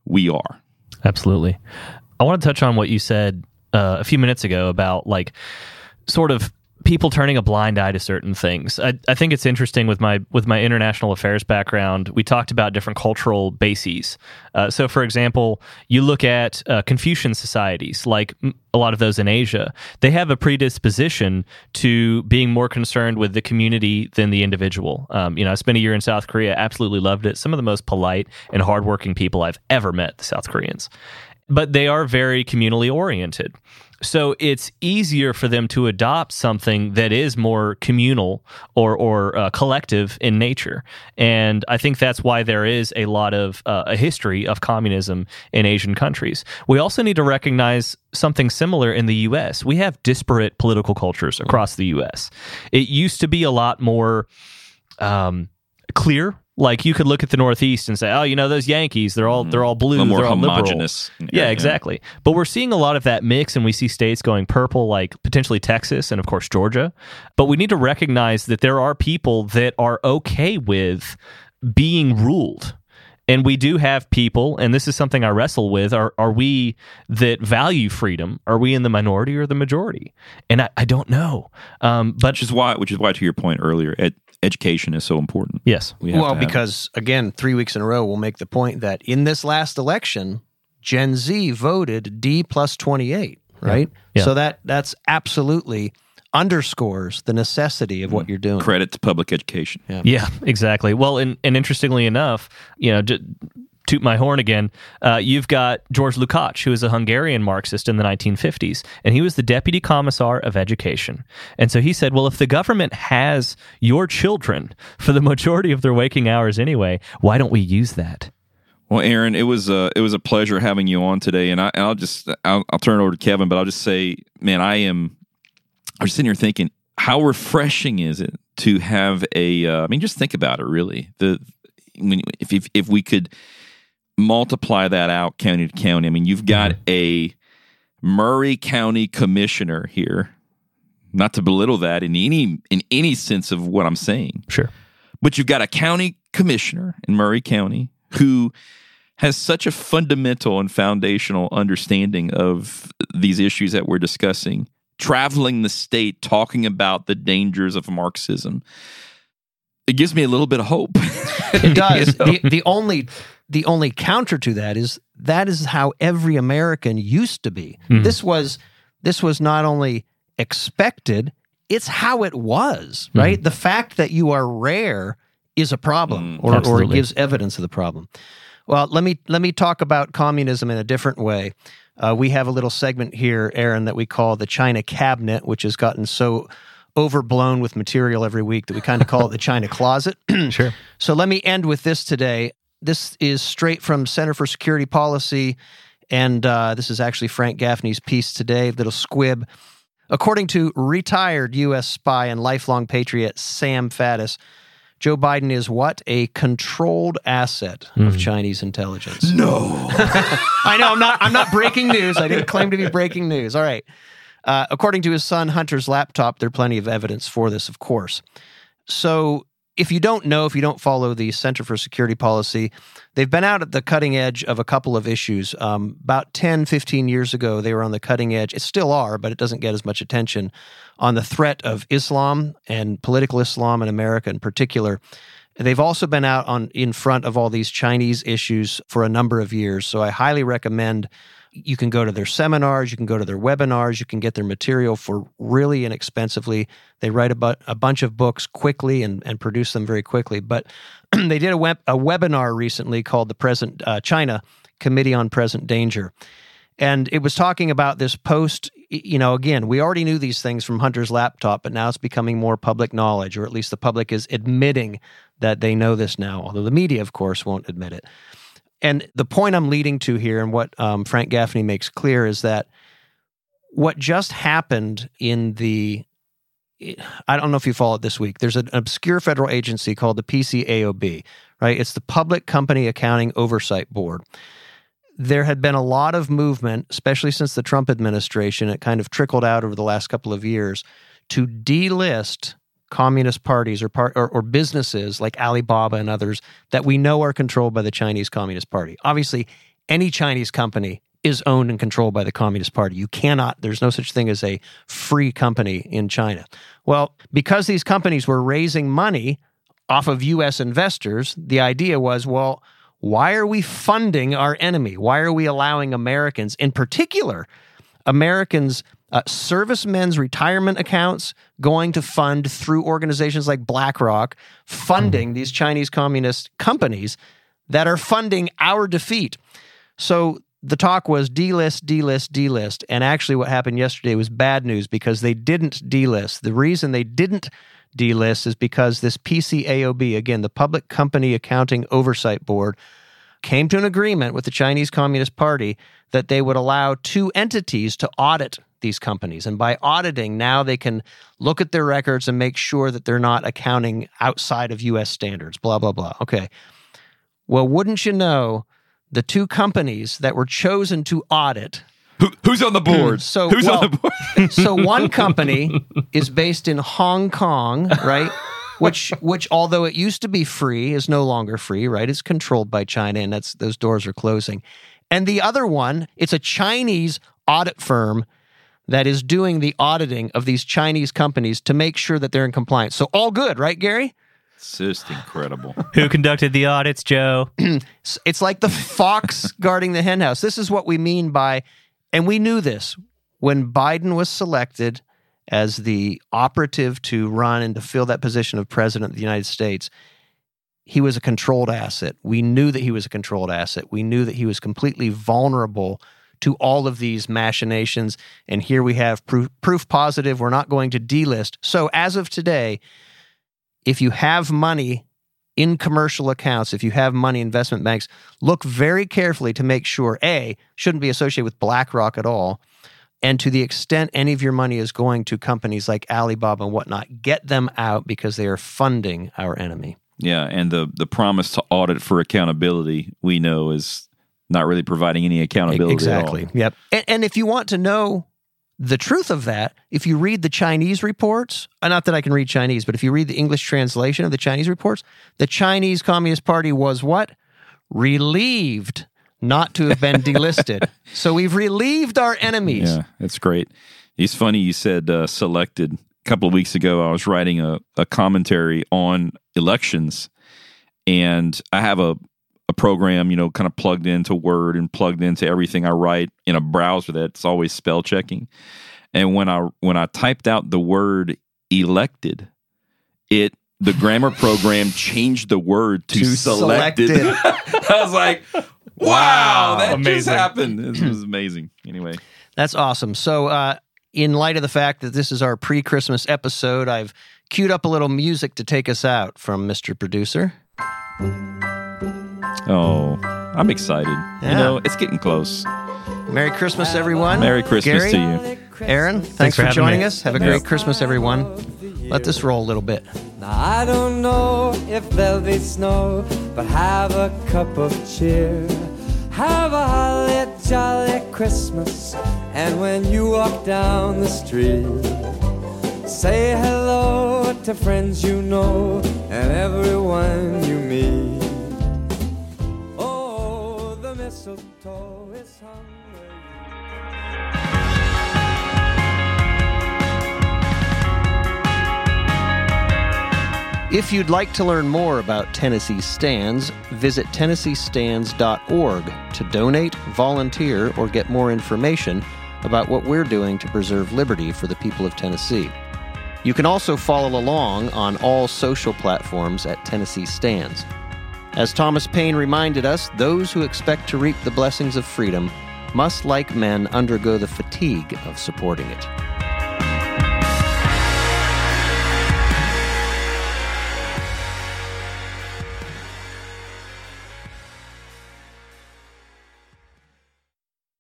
we are. Absolutely. I want to touch on what you said uh, a few minutes ago about like sort of people turning a blind eye to certain things. I, I think it's interesting with my with my international affairs background. We talked about different cultural bases. Uh, so, for example, you look at uh, Confucian societies, like a lot of those in Asia, they have a predisposition to being more concerned with the community than the individual. Um, you know, I spent a year in South Korea, absolutely loved it. Some of the most polite and hardworking people I've ever met, the South Koreans, but they are very communally oriented. So it's easier for them to adopt something that is more communal or or uh, collective in nature, and I think that's why there is a lot of uh, a history of communism in Asian countries. We also need to recognize something similar in the U.S. We have disparate political cultures across the U.S. It used to be a lot more. Um, clear like you could look at the Northeast and say, "Oh, you know those Yankees, they're all they're mm-hmm. all blue, more they're all homogenous. liberal." Yeah, exactly. But we're seeing a lot of that mix, and we see states going purple, like potentially Texas and of course Georgia. But we need to recognize that there are people that are okay with being ruled. And we do have people, and this is something I wrestle with. Are are we that value freedom? Are we in the minority or the majority? And I, I don't know. Um, but Which is why, which is why, to your point earlier, ed- education is so important. yes, We have well, to have it. because again, three weeks in a row, we'll make the point that in this last election, Gen Z voted D plus twenty eight, right? Yeah. So that that's absolutely underscores the necessity of what you're doing. credit to public education. Yeah, exactly. Well, and, and interestingly enough, you know, j- toot my horn again, uh, you've got George Lukács, who is a Hungarian Marxist in the 1950s, and he was the deputy commissar of education. And so he said, well, if the government has your children for the majority of their waking hours anyway, why don't we use that? Well, Aaron, it was a it was a pleasure having you on today, and I and I'll just I'll, I'll turn it over to Kevin, but I'll just say, man, I am. I was sitting here thinking, how refreshing is it to have a? Uh, I mean, just think about it. Really, the when if if, if we could multiply that out county to county. I mean, you've got a Maury County commissioner here. Not to belittle that in any in any sense of what I'm saying, Sure. but you've got a county commissioner in Maury County who has such a fundamental and foundational understanding of these issues that we're discussing, traveling the state, talking about the dangers of Marxism. It gives me a little bit of hope. It does. You know? the, the only the only counter to that is that is how every American used to be. Mhm. This was this was not only expected, it's how it was, right? The fact that you are rare is a problem Mm, or, or it gives evidence of the problem. Well, let me let me talk about communism in a different way. Uh, we have a little segment here, Aaron, that we call the China Cabinet, which has gotten so overblown with material every week that we kind of call it the China Closet. Sure. So let me end with this today. This is straight from Center for Security Policy, and uh, this is actually Frank Gaffney's piece today, little squib. According to retired U.S. spy and lifelong patriot Sam Faddis, Joe Biden is what? A controlled asset of Chinese intelligence. no. I know I'm not I'm not breaking news. I didn't claim to be breaking news. All right. Uh, according to his son Hunter's laptop, there are plenty of evidence for this, of course. So if you don't know, if you don't follow the Center for Security Policy, they've been out at the cutting edge of a couple of issues. Um, about 10, 15 years ago, they were on the cutting edge. It still are, but it doesn't get as much attention on the threat of Islam and political Islam in America in particular. They've also been out on in front of all these Chinese issues for a number of years. So I highly recommend you can go to their seminars, you can go to their webinars, you can get their material for really inexpensively. They write about a bunch of books quickly and, and produce them very quickly. But they did a, web, a webinar recently called the Present uh, China Committee on Present Danger. And it was talking about this post. You know, again, we already knew these things from Hunter's laptop, but now it's becoming more public knowledge, or at least the public is admitting that they know this now, although the media, of course, won't admit it. And the point I'm leading to here, and what um, Frank Gaffney makes clear, is that what just happened in the I don't know if you follow it this week. There's an obscure federal agency called the PCAOB, right? It's the Public Company Accounting Oversight Board. There had been a lot of movement, especially since the Trump administration. It kind of trickled out over the last couple of years to delist communist parties or, part, or, or businesses like Alibaba and others that we know are controlled by the Chinese Communist Party. Obviously, any Chinese company is owned and controlled by the Communist Party. You cannot, there's no such thing as a free company in China. Well, because these companies were raising money off of US investors, the idea was well, why are we funding our enemy? Why are we allowing Americans, in particular, Americans, uh, servicemen's retirement accounts going to fund through organizations like BlackRock, funding these Chinese communist companies that are funding our defeat? So the talk was delist, delist, delist. And actually, what happened yesterday was bad news because they didn't delist. The reason they didn't delist is because this PCAOB, again, the Public Company Accounting Oversight Board, came to an agreement with the Chinese Communist Party that they would allow two entities to audit these companies. And by auditing, now they can look at their records and make sure that they're not accounting outside of US standards, blah, blah, blah. Okay. Well, wouldn't you know, the two companies that were chosen to audit Who, who's on the hmm, board? so, who's well, on the board? so one company is based in Hong Kong, right? Which, which, although it used to be free, is no longer free, right? It's controlled by China, and that's those doors are closing. And the other one, it's a Chinese audit firm that is doing the auditing of these Chinese companies to make sure that they're in compliance. So all good, right, Gary? It's just incredible. Who conducted the audits, Joe? It's like the fox guarding the henhouse. This is what we mean by, and we knew this when Biden was selected as the operative to run and to fill that position of president of the United States. He was a controlled asset. We knew that he was a controlled asset. We knew that he was completely vulnerable to all of these machinations. And here we have proof, proof positive. We're not going to delist. So, as of today, if you have money in commercial accounts, if you have money in investment banks, look very carefully to make sure A, shouldn't be associated with BlackRock at all. And to the extent any of your money is going to companies like Alibaba and whatnot, get them out because they are funding our enemy. Yeah, and the the promise to audit for accountability, we know, is not really providing any accountability. exactly. Yep. And, and if you want to know the truth of that, if you read the Chinese reports, uh, not that I can read Chinese, but if you read the English translation of the Chinese reports, the Chinese Communist Party was what? Relieved not to have been delisted. so we've relieved our enemies. Yeah, that's great. It's funny you said uh, selected. A couple of weeks ago, I was writing a, a commentary on elections, and I have a, a program, you know, kind of plugged into Word and plugged into everything I write in a browser that's always spell checking. And when I when I typed out the word elected, it the grammar program changed the word to, To selected. selected. I was like, wow, that just Amazing. happened. This was amazing. Anyway. That's awesome. So, uh, in light of the fact that this is our pre Christmas episode, I've queued up a little music to take us out from Mr. Producer. Oh, I'm excited. Yeah. You know, it's getting close. Merry Christmas, everyone. Merry Christmas Gary, to you. Aaron, thanks, for for, joining me. us. Have a Yeah. great Christmas, everyone. Let this roll a little bit. Now I don't know if there'll be snow, but have a cup of cheer. Have a holly jolly Christmas, and when you walk down the street, say hello to friends you know and everyone you meet. Mistletoe is If you'd like to learn more about Tennessee Stands, visit TennesseeStands.org to donate, volunteer, or get more information about what we're doing to preserve liberty for the people of Tennessee. You can also follow along on all social platforms at Tennessee Stands. As Thomas Paine reminded us, those who expect to reap the blessings of freedom must, like men, undergo the fatigue of supporting it.